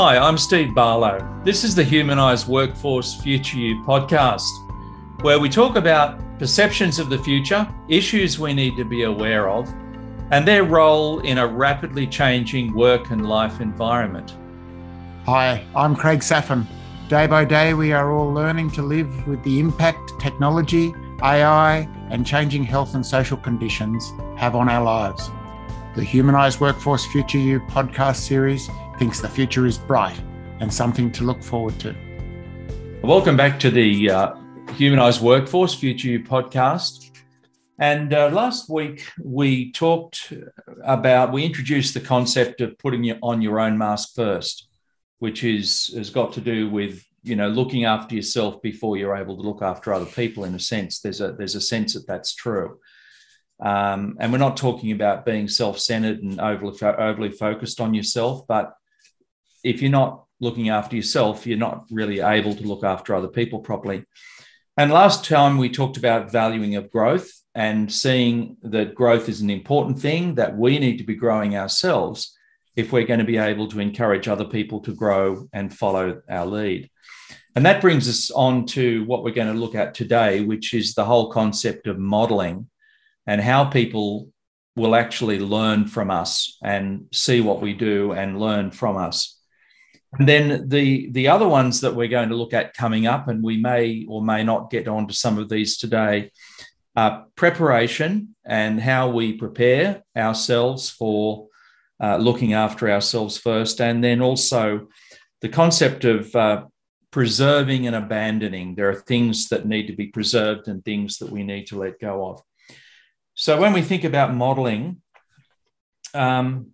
Hi, I'm Steve Barlow. This is the Humanised Workforce Future You podcast, where we talk about perceptions of the future, issues we need to be aware of, and their role in a rapidly changing work and life environment. Hi, I'm Craig Saphin. Day by day, we are all learning to live with the impact technology, AI, and changing health and social conditions have on our lives. The Humanised Workforce Future You podcast series thinks the future is bright and something to look forward to. Welcome back to the uh, Humanised Workforce Future You podcast. And uh, last week we talked about, we introduced the concept of putting you on your own mask first, which is has got to do with you know looking after yourself before you're able to look after other people. In a sense, there's a there's a sense that that's true. Um, and we're not talking about being self-centered and overly, overly focused on yourself, but if you're not looking after yourself, you're not really able to look after other people properly. And last time we talked about valuing of growth and seeing that growth is an important thing, that we need to be growing ourselves if we're going to be able to encourage other people to grow and follow our lead. And that brings us on to what we're going to look at today, which is the whole concept of modeling and how people will actually learn from us and see what we do and learn from us. And then the, the other ones that we're going to look at coming up, and we may or may not get onto some of these today, are preparation and how we prepare ourselves for uh, looking after ourselves first. And then also the concept of uh, preserving and abandoning. There are things that need to be preserved and things that we need to let go of. So when we think about modeling, um,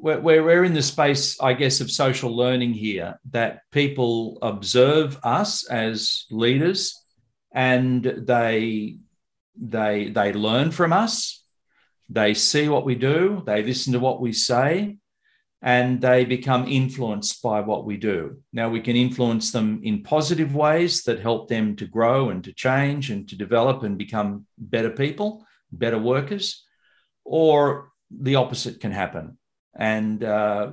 we're, we're in the space, I guess, of social learning here that people observe us as leaders and they they they learn from us. They see what we do. They listen to what we say and they become influenced by what we do. Now we can influence them in positive ways that help them to grow and to change and to develop and become better people better workers or the opposite can happen and, uh,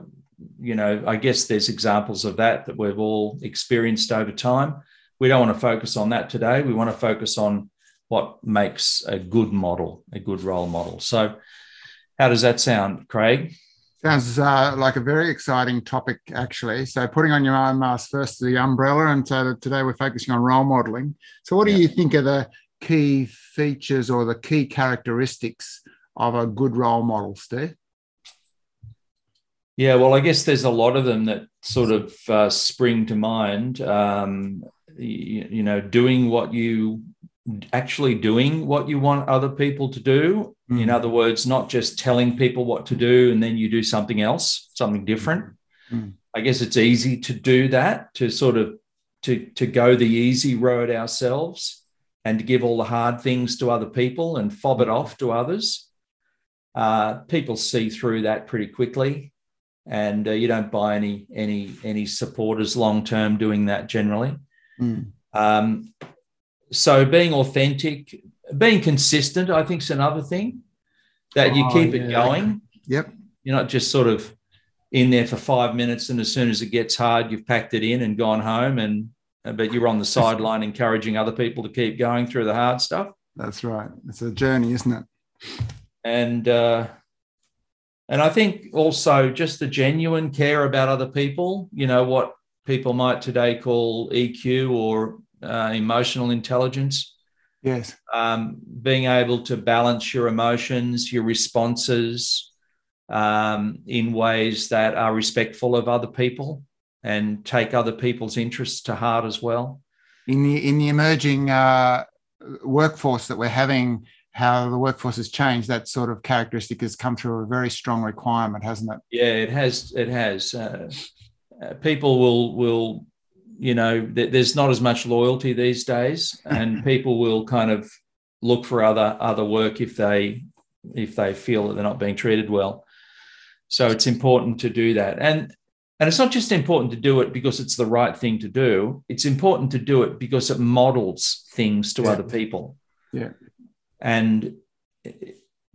you know, I guess there's examples of that that we've all experienced over time. We don't want to focus on that today. We want to focus on what makes a good model, a good role model. So, how does that sound, Craig? Sounds uh, like a very exciting topic, actually. So, putting on your own mask first to the umbrella, and so today we're focusing on role modeling. So, what do yeah. you think are the key features or the key characteristics of a good role model, Steve? Yeah, well, I guess there's a lot of them that sort of uh, spring to mind. Um, you, you, know, doing what you actually doing what you want other people to do. Mm. In other words, not just telling people what to do and then you do something else, something different. Mm. I guess it's easy to do that, to sort of to to go the easy road ourselves and to give all the hard things to other people and fob it off to others. Uh, people see through that pretty quickly and uh, you don't buy any any any supporters long term doing that generally. Mm. Um, so being authentic, being consistent, I think is another thing that oh, you keep yeah. it going. Yep, you're not just sort of in there for five minutes, and as soon as it gets hard, you've packed it in and gone home, and uh, but you're on the sideline encouraging other people to keep going through the hard stuff. That's right. It's a journey, isn't it? And uh, and I think also just the genuine care about other people, you know, what people might today call EQ or uh, emotional intelligence. Yes. Um, being able to balance your emotions, your responses um, in ways that are respectful of other people and take other people's interests to heart as well. In the in the emerging uh, workforce that we're having how the workforce has changed, that sort of characteristic has come through a very strong requirement, hasn't it? Yeah, it has. It has. Uh, uh, people will will you know th- there's not as much loyalty these days, and people will kind of look for other other work if they if they feel that they're not being treated well. So it's important to do that, and and it's not just important to do it because it's the right thing to do. It's important to do it because it models things to yeah. other people. Yeah and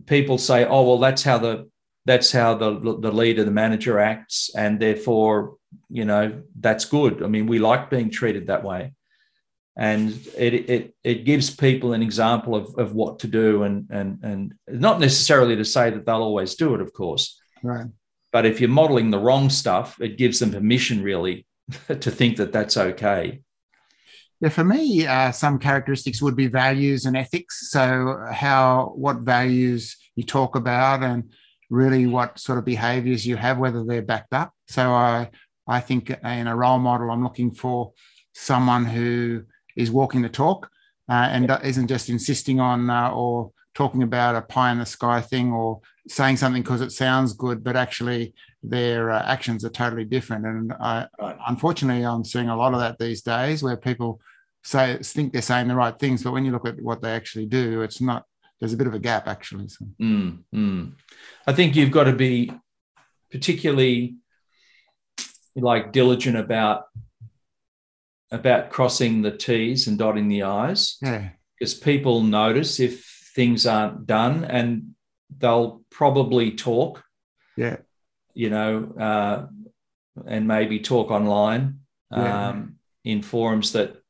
people say, "Oh, well, that's how the that's how the the leader, the manager acts, and therefore, you know, that's good. I mean, we like being treated that way, and it it it gives people an example of of what to do, and and and not necessarily to say that they'll always do it, of course, right. But if you're modeling the wrong stuff, it gives them permission really to think that that's okay. Yeah, for me, uh, some characteristics would be values and ethics. So, how, what values you talk about, and really what sort of behaviors you have, whether they're backed up. So, I, I think in a role model, I'm looking for someone who is walking the talk uh, and isn't just insisting on uh, or talking about a pie in the sky thing or saying something because it sounds good, but actually their uh, actions are totally different. And I, right. unfortunately, I'm seeing a lot of that these days where people say think they're saying the right things, but when you look at what they actually do, it's not. There's a bit of a gap actually. So. Mm, mm. I think you've got to be particularly like diligent about about crossing the T's and dotting the I's. Yeah. Because people notice if things aren't done and they'll probably talk. Yeah. You know, uh, and maybe talk online yeah. um, in forums that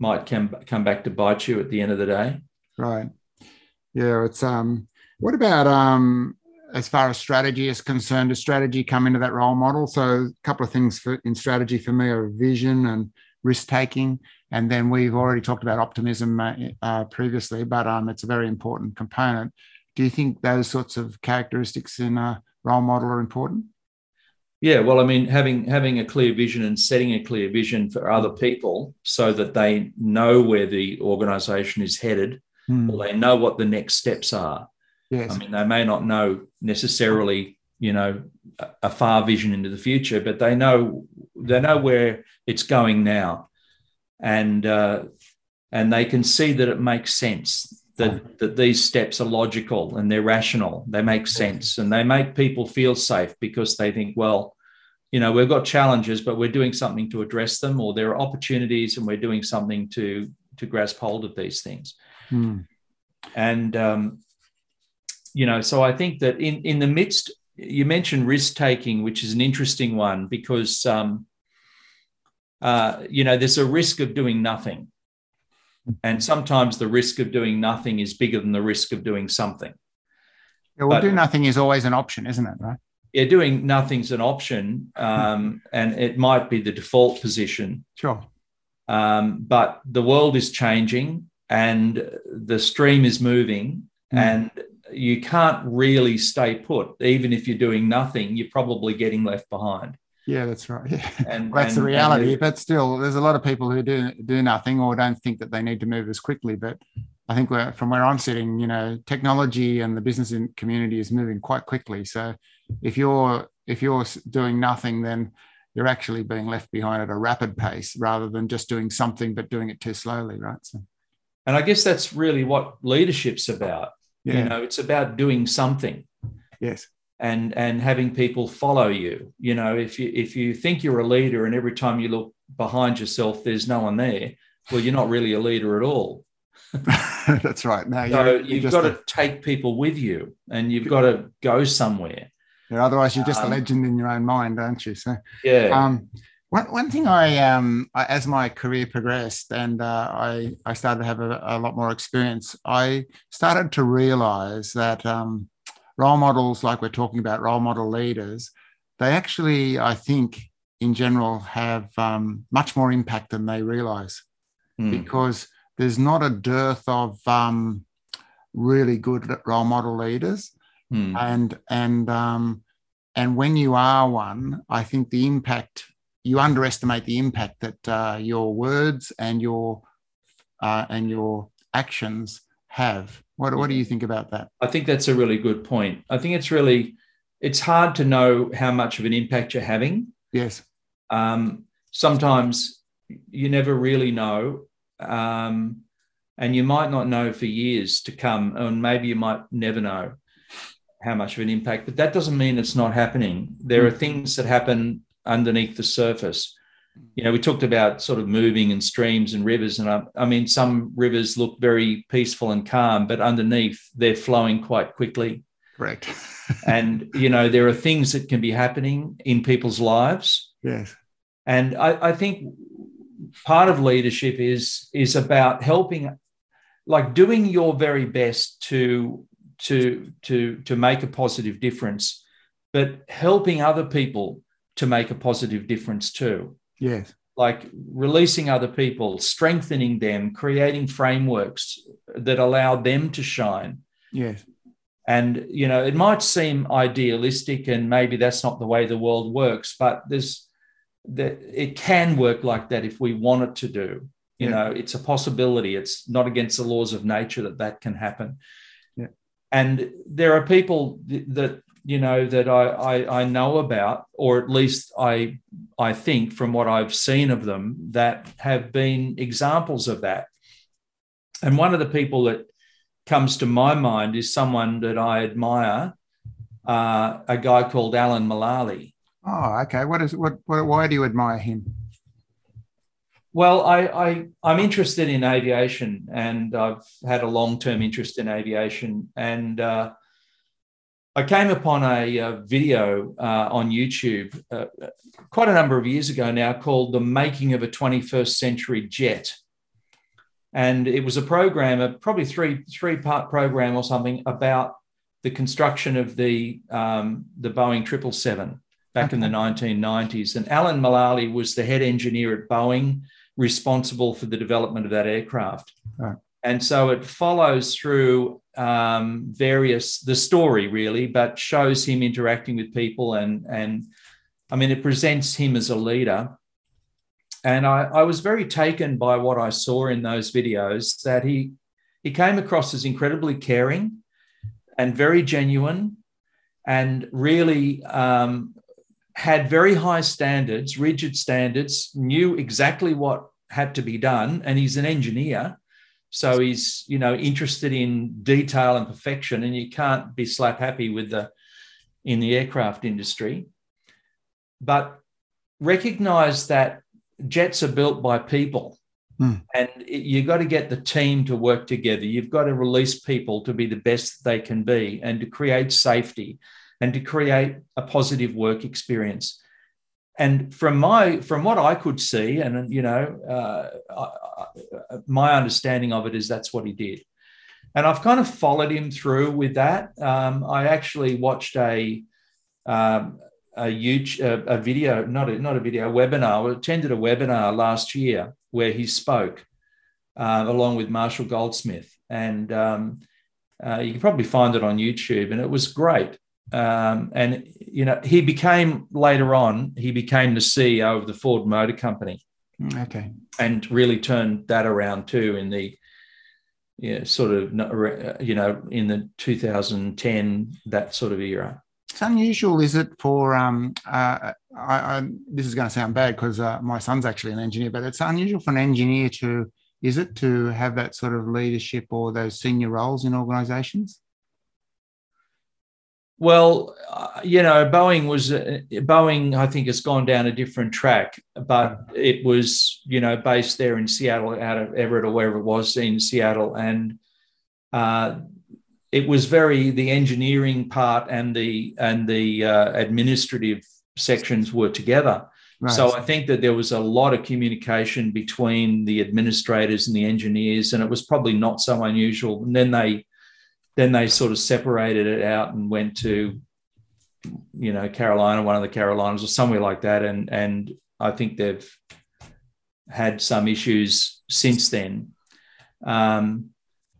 might come come back to bite you at the end of the day. Right. Yeah. It's um. What about um? As far as strategy is concerned, does strategy come into that role model? So a couple of things for, in strategy for me are vision and risk taking, and then we've already talked about optimism uh, uh, previously, but um, it's a very important component. Do you think those sorts of characteristics in a role model are important? Yeah, well, I mean, having having a clear vision and setting a clear vision for other people so that they know where the organisation is headed, mm. or they know what the next steps are. Yes. I mean, they may not know necessarily, you know, a far vision into the future, but they know they know where it's going now, and uh, and they can see that it makes sense that, that these steps are logical and they're rational, they make sense, and they make people feel safe because they think, well, you know, we've got challenges, but we're doing something to address them, or there are opportunities and we're doing something to to grasp hold of these things. Hmm. And um, you know, so I think that in in the midst, you mentioned risk taking, which is an interesting one because um, uh, you know there's a risk of doing nothing and sometimes the risk of doing nothing is bigger than the risk of doing something. Yeah, well, but, do nothing is always an option, isn't it? Right. Yeah, doing nothing's an option, um, and it might be the default position. Sure. Um, but the world is changing, and the stream is moving, mm. and you can't really stay put. Even if you're doing nothing, you're probably getting left behind. Yeah, that's right. Yeah. And, well, that's and, the reality. but still, there's a lot of people who do do nothing or don't think that they need to move as quickly. But I think from where I'm sitting, you know, technology and the business community is moving quite quickly. So if you're if you're doing nothing, then you're actually being left behind at a rapid pace rather than just doing something but doing it too slowly, right? So. And I guess that's really what leadership's about. Yeah. You know, it's about doing something. Yes and and having people follow you. You know if you if you think you're a leader and every time you look behind yourself there's no one there well you're not really a leader at all. That's right. Now so you've you're got a, to take people with you and you've got to go somewhere. Yeah, otherwise you're just um, a legend in your own mind aren't you? So yeah. um one, one thing I, um, I, as my career progressed and uh, I, I started to have a, a, lot more experience, I started to realize that um, role models, like we're talking about role model leaders, they actually, I think, in general, have um, much more impact than they realize mm. because there's not a dearth of um, really good role model leaders. Mm. And, and, um, and when you are one, I think the impact, you underestimate the impact that uh, your words and your, uh, and your actions have. What, what do you think about that? I think that's a really good point. I think it's really, it's hard to know how much of an impact you're having. Yes. Um, sometimes you never really know. Um, and you might not know for years to come, and maybe you might never know how much of an impact, but that doesn't mean it's not happening. There are mm. things that happen underneath the surface you know, we talked about sort of moving and streams and rivers, and I, I, mean, some rivers look very peaceful and calm, but underneath they're flowing quite quickly. Correct. and you know there are things that can be happening in people's lives. Yes. And I, I think part of leadership is is about helping, like doing your very best to to to to make a positive difference, but helping other people to make a positive difference too. Yes. Like releasing other people, strengthening them, creating frameworks that allow them to shine. Yes. And you know, it might seem idealistic, and maybe that's not the way the world works, but there's that it can work like that if we want it to do. You yeah. know, it's a possibility. It's not against the laws of nature that that can happen. Yeah. And there are people that you know that I, I, I know about, or at least I I think from what I've seen of them that have been examples of that. And one of the people that comes to my mind is someone that I admire, uh, a guy called Alan Mulally. Oh, okay. What is what, what? Why do you admire him? Well, I, I I'm interested in aviation, and I've had a long term interest in aviation, and uh, I came upon a, a video uh, on YouTube uh, quite a number of years ago now called "The Making of a 21st Century Jet." and it was a program, a probably three three part program or something about the construction of the um, the Boeing triple seven back okay. in the 1990s. And Alan Mulally was the head engineer at Boeing, responsible for the development of that aircraft. Right. And so it follows through um, various the story really, but shows him interacting with people and and I mean it presents him as a leader and I, I was very taken by what I saw in those videos that he he came across as incredibly caring and very genuine and really um, had very high standards, rigid standards, knew exactly what had to be done. And he's an engineer. So he's, you know, interested in detail and perfection. And you can't be slap happy with the in the aircraft industry. But recognize that jets are built by people. Mm. And you've got to get the team to work together. You've got to release people to be the best they can be and to create safety and to create a positive work experience. And from my from what I could see, and you know, uh, I, I, my understanding of it is that's what he did. And I've kind of followed him through with that. Um, I actually watched a um, a huge a, a video, not a, not a video, a webinar. I attended a webinar last year where he spoke uh, along with Marshall Goldsmith, and um, uh, you can probably find it on YouTube, and it was great. Um, and you know, he became later on, he became the CEO of the Ford Motor Company. Mm, okay, and really turned that around too in the yeah, sort of you know in the 2010 that sort of era it's unusual, is it, for um, uh, I, I, this is going to sound bad because uh, my son's actually an engineer, but it's unusual for an engineer to, is it, to have that sort of leadership or those senior roles in organisations? Well, uh, you know, Boeing was uh, Boeing. I think has gone down a different track, but it was you know based there in Seattle, out of Everett or wherever it was in Seattle, and uh, it was very the engineering part and the and the uh, administrative sections were together. Right. So I think that there was a lot of communication between the administrators and the engineers, and it was probably not so unusual. And then they then they sort of separated it out and went to you know Carolina, one of the Carolinas, or somewhere like that. And and I think they've had some issues since then. Um,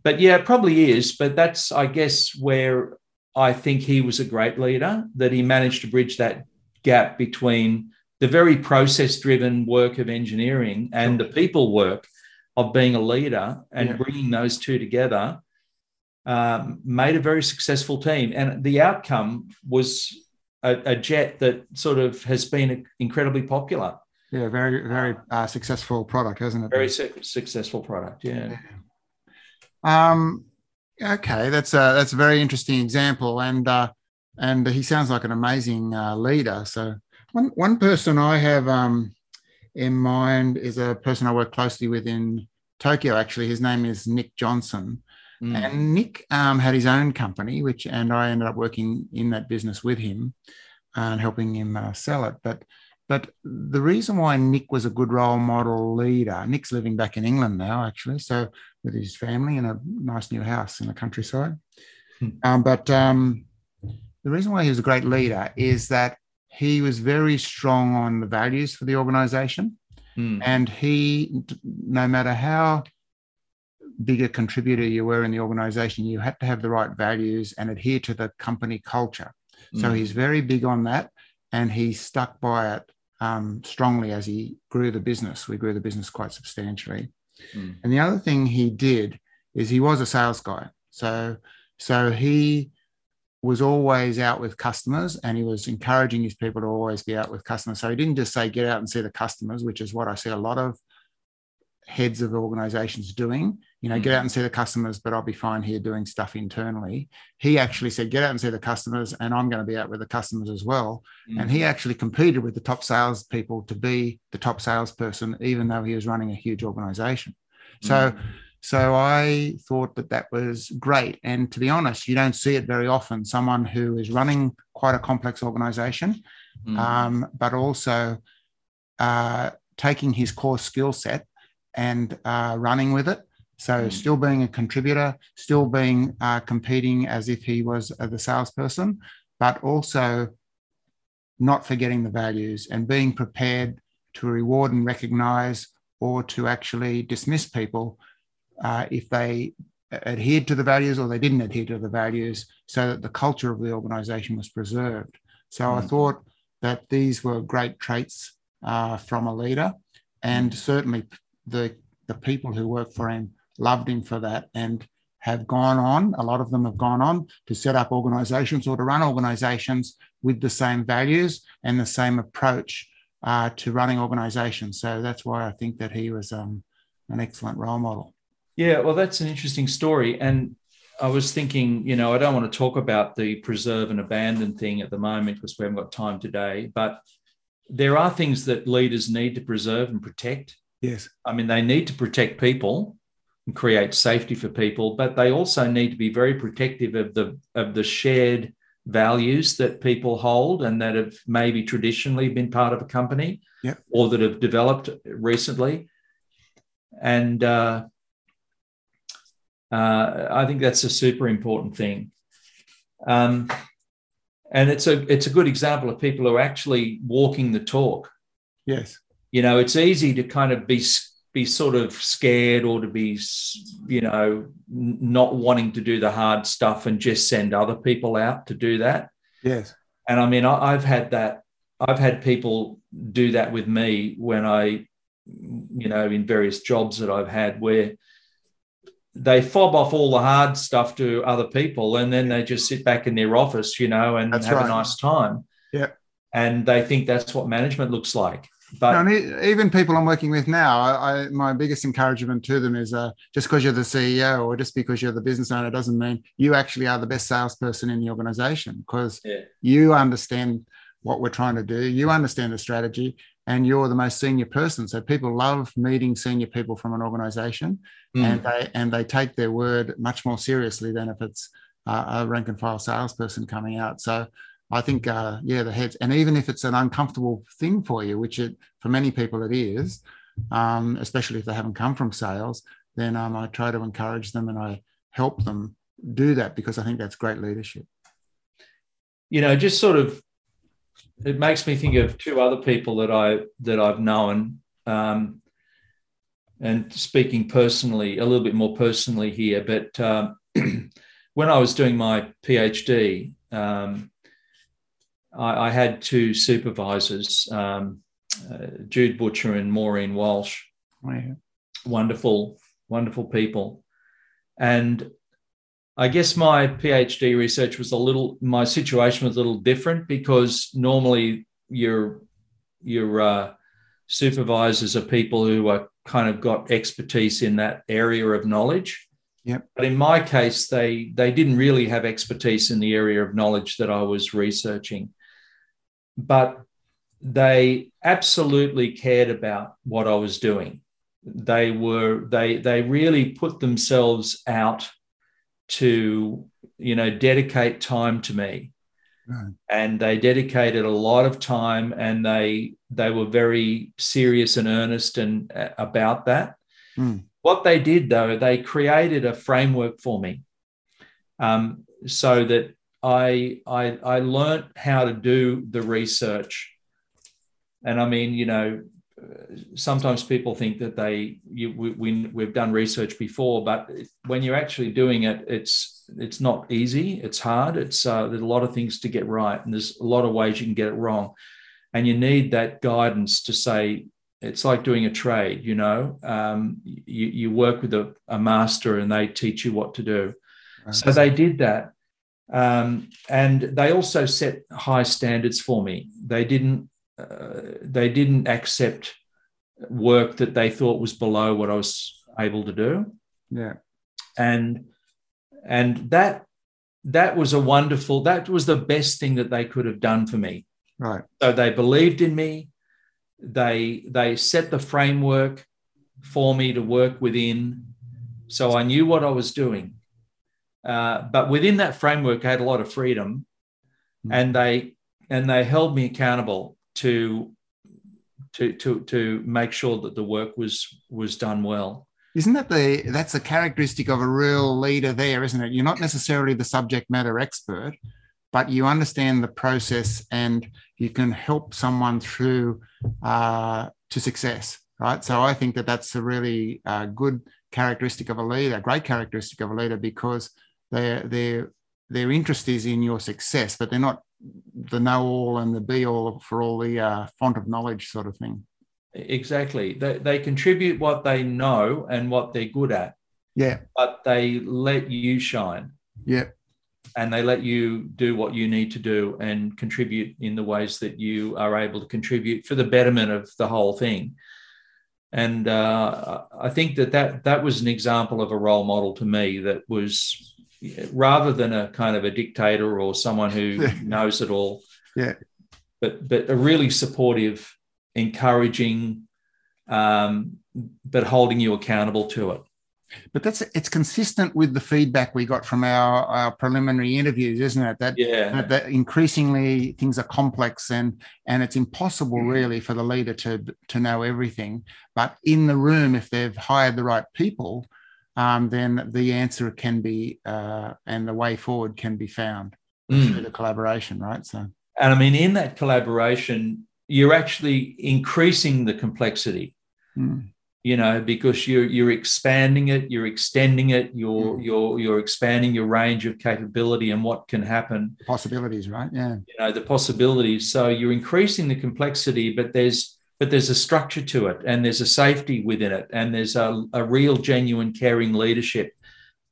but yeah, it probably is. But that's, I guess, where I think he was a great leader, that he managed to bridge that gap between the very process driven work of engineering and the people work of being a leader and yeah. bringing those two together um, made a very successful team. And the outcome was a, a, jet that sort of has been incredibly popular. Yeah, very, very uh, successful product, hasn't it? Very su- successful product, yeah. yeah. Um, okay, that's a that's a very interesting example, and uh, and he sounds like an amazing uh, leader. So one one person I have um, in mind is a person I work closely with in Tokyo. Actually, his name is Nick Johnson, Mm. And Nick um, had his own company, which, and I ended up working in that business with him and helping him uh, sell it. But but the reason why Nick was a good role model leader, Nick's living back in England now, actually, so with his family in a nice new house in the countryside. Hmm. Um, but um, the reason why he was a great leader is that he was very strong on the values for the organization. Hmm. And he, no matter how big a contributor you were in the organization, you had to have the right values and adhere to the company culture. So hmm. he's very big on that and he stuck by it um, strongly as he grew the business. We grew the business quite substantially. Mm. And the other thing he did is he was a sales guy. So, so he was always out with customers and he was encouraging his people to always be out with customers. So he didn't just say, get out and see the customers, which is what I see a lot of heads of organizations doing you know, mm-hmm. get out and see the customers, but I'll be fine here doing stuff internally. He actually said, get out and see the customers, and I'm going to be out with the customers as well. Mm-hmm. And he mm. actually competed with the top salespeople to be the top salesperson, even though he was running a huge organization. So, mm-hmm. so I thought that that was great. And to be honest, you don't see it very often. Someone who is running quite a complex organization, mm. um, but also uh, taking his core skill set and uh, running with it so, mm. still being a contributor, still being uh, competing as if he was uh, the salesperson, but also not forgetting the values and being prepared to reward and recognize or to actually dismiss people uh, if they adhered to the values or they didn't adhere to the values so that the culture of the organization was preserved. So, mm. I thought that these were great traits uh, from a leader, and mm. certainly the the people who work for him loved him for that and have gone on, a lot of them have gone on to set up organizations or to run organizations with the same values and the same approach uh, to running organizations. So that's why I think that he was um, an excellent role model. Yeah, well, that's an interesting story. And I was thinking, you know, I don't want to talk about the preserve and abandon thing at the moment because we haven't got time today, but there are things that leaders need to preserve and protect. Yes. I mean, they need to protect people and create safety for people, but they also need to be very protective of the of the shared values that people hold and that have maybe traditionally been part of a company or that have developed recently. And uh, uh, I think that's a super important thing. Um, and it's a it's a good example of people who are actually walking the talk. Yes. You know, it's easy to kind of be be sort of scared or to be you know not wanting to do the hard stuff and just send other people out to do that. Yes. And i mean I, have had that i've had people do that with me when i you know in various jobs that i've had where they fob off all the hard stuff to other people and then they just sit back in their office you know and that's have right. a nice time. Yeah. And they think that's what management looks like but no, even people I'm working with now, I, my biggest encouragement to them is uh, just because you're the CEO or just because you're the business owner doesn't mean you actually are the best salesperson in the organization because yeah. you understand what we're trying to do, you understand the strategy, and you're the most senior person. So people love meeting senior people from an organization, mm. and they and they take their word much more seriously than if it's uh, a rank and file salesperson coming out. So I think, uh, yeah, the heads, and even if it's an uncomfortable thing for you, which it for many people it is, um, especially if they haven't come from sales, then um, I try to encourage them and I help them do that because I think that's great leadership. You know, just sort of, it makes me think of two other people that I that I've known, um, and speaking personally, a little bit more personally here, but um, when I was doing my PhD. Um, I, I had two supervisors, um, uh, Jude Butcher and Maureen Walsh. Oh, yeah. Wonderful, wonderful people. And I guess my PhD research was a little, my situation was a little different because normally your your uh, supervisors are people who are kind of got expertise in that area of knowledge. Yep. But in my case, they they didn't really have expertise in the area of knowledge that I was researching but they absolutely cared about what I was doing. They were they they really put themselves out to, you know, dedicate time to me. Right. And they dedicated a lot of time and they they were very serious and earnest and uh, about that. Mm. What they did though, they created a framework for me. Um, so that I, I I learned how to do the research. And I mean, you know, sometimes people think that they you, we, we, we've done research before but when you're actually doing it it's it's not easy. It's hard. It's uh, there's a lot of things to get right and there's a lot of ways you can get it wrong. And you need that guidance to say it's like doing a trade you know? Um, you, you work with a, a, master and they teach you what to do. Right. so they did that um, and they also set high standards for me they didn't uh, they didn't accept work that they thought was below what I was able to do. Yeah. And and that that was a wonderful that was the best thing that they could have done for me. Right. So they believed in me. They they set the framework for me to work within. So I knew what I was doing. Uh, but within that framework, I had a lot of freedom, mm. and they and they held me accountable to to to to make sure that the work was was done well. Isn't that the that's a characteristic of a real leader there isn't it? You're not necessarily the subject matter expert but you understand the process and you can help someone through uh, to success right? So i think that that's a really uh, good characteristic of a leader a great characteristic of a leader because their their their interest is in your success but they're not the know all and the be all for all the uh, font of knowledge sort of thing. Exactly. They, they contribute what they know and what they're good at. Yeah. But they let you shine. Yeah. And they let you do what you need to do and contribute in the ways that you are able to contribute for the betterment of the whole thing. And uh, I think that, that that was an example of a role model to me that was rather than a kind of a dictator or someone who knows it all. Yeah. But but a really supportive, encouraging, um, but holding you accountable to it. But that's it's consistent with the feedback we got from our, our preliminary interviews, isn't it? That, yeah. that, that increasingly things are complex and and it's impossible mm. really for the leader to to know everything. But in the room, if they've hired the right people, um, then the answer can be uh, and the way forward can be found mm. through the collaboration, right? So, and I mean, in that collaboration, you're actually increasing the complexity. Mm. You know, because you're you're expanding it, you're extending it, you're mm. you're you're expanding your range of capability and what can happen. Possibilities, right? Yeah. You know, the possibilities. So you're increasing the complexity, but there's but there's a structure to it and there's a safety within it and there's a, a real genuine caring leadership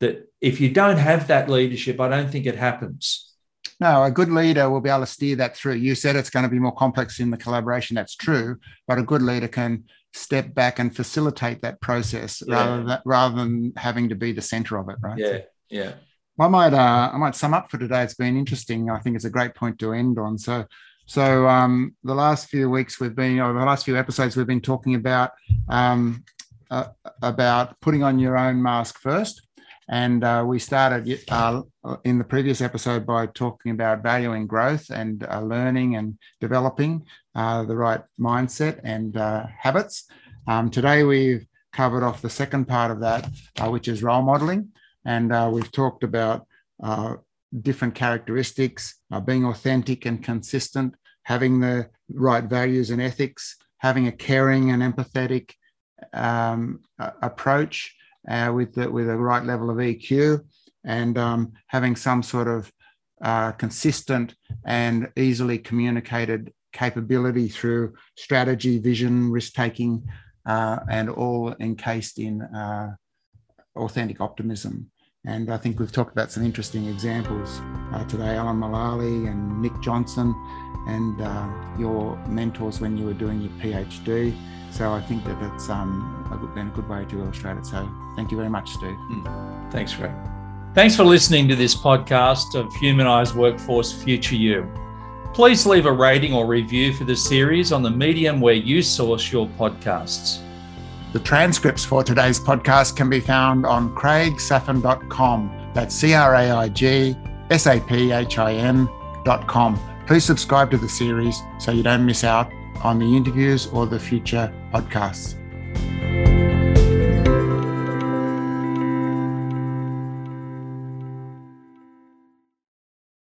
that if you don't have that leadership i don't think it happens no a good leader will be able to steer that through you said it's going to be more complex in the collaboration that's true but a good leader can step back and facilitate that process yeah. rather than rather than having to be the center of it right yeah yeah I might uh, I might sum up for today. It's been interesting. I think it's a great point to end on. So so um, the last few weeks we've been, or the last few episodes we've been talking about um, uh, about putting on your own mask first, and uh, we started uh, in the previous episode by talking about valuing growth and uh, learning and developing uh, the right mindset and uh, habits. Um, today we've covered off the second part of that, which is role modeling, and we've talked about different characteristics, uh, being authentic and consistent, having the right values and ethics, having a caring and empathetic um, approach uh, with the, with right level of EQ, and um, having some sort of uh, consistent and easily communicated capability through strategy, vision, risk taking, uh, and all encased in uh, authentic optimism. And I think we've talked about some interesting examples uh, today Alan Mulally and Nick Johnson, and uh, your mentors when you were doing your PhD. So I think that it's um, a good, been a good way to illustrate it. So thank you very much, Steve. Mm. Thanks, Greg. Thanks for listening to this podcast of Humanized Workforce Future You. Please leave a rating or review for the series on the medium where you source your podcasts. The transcripts for today's podcast can be found on craigsaphin.com That's C R A I G S A P H I N dot com. Please subscribe to the series so you don't miss out on the interviews or the future podcasts.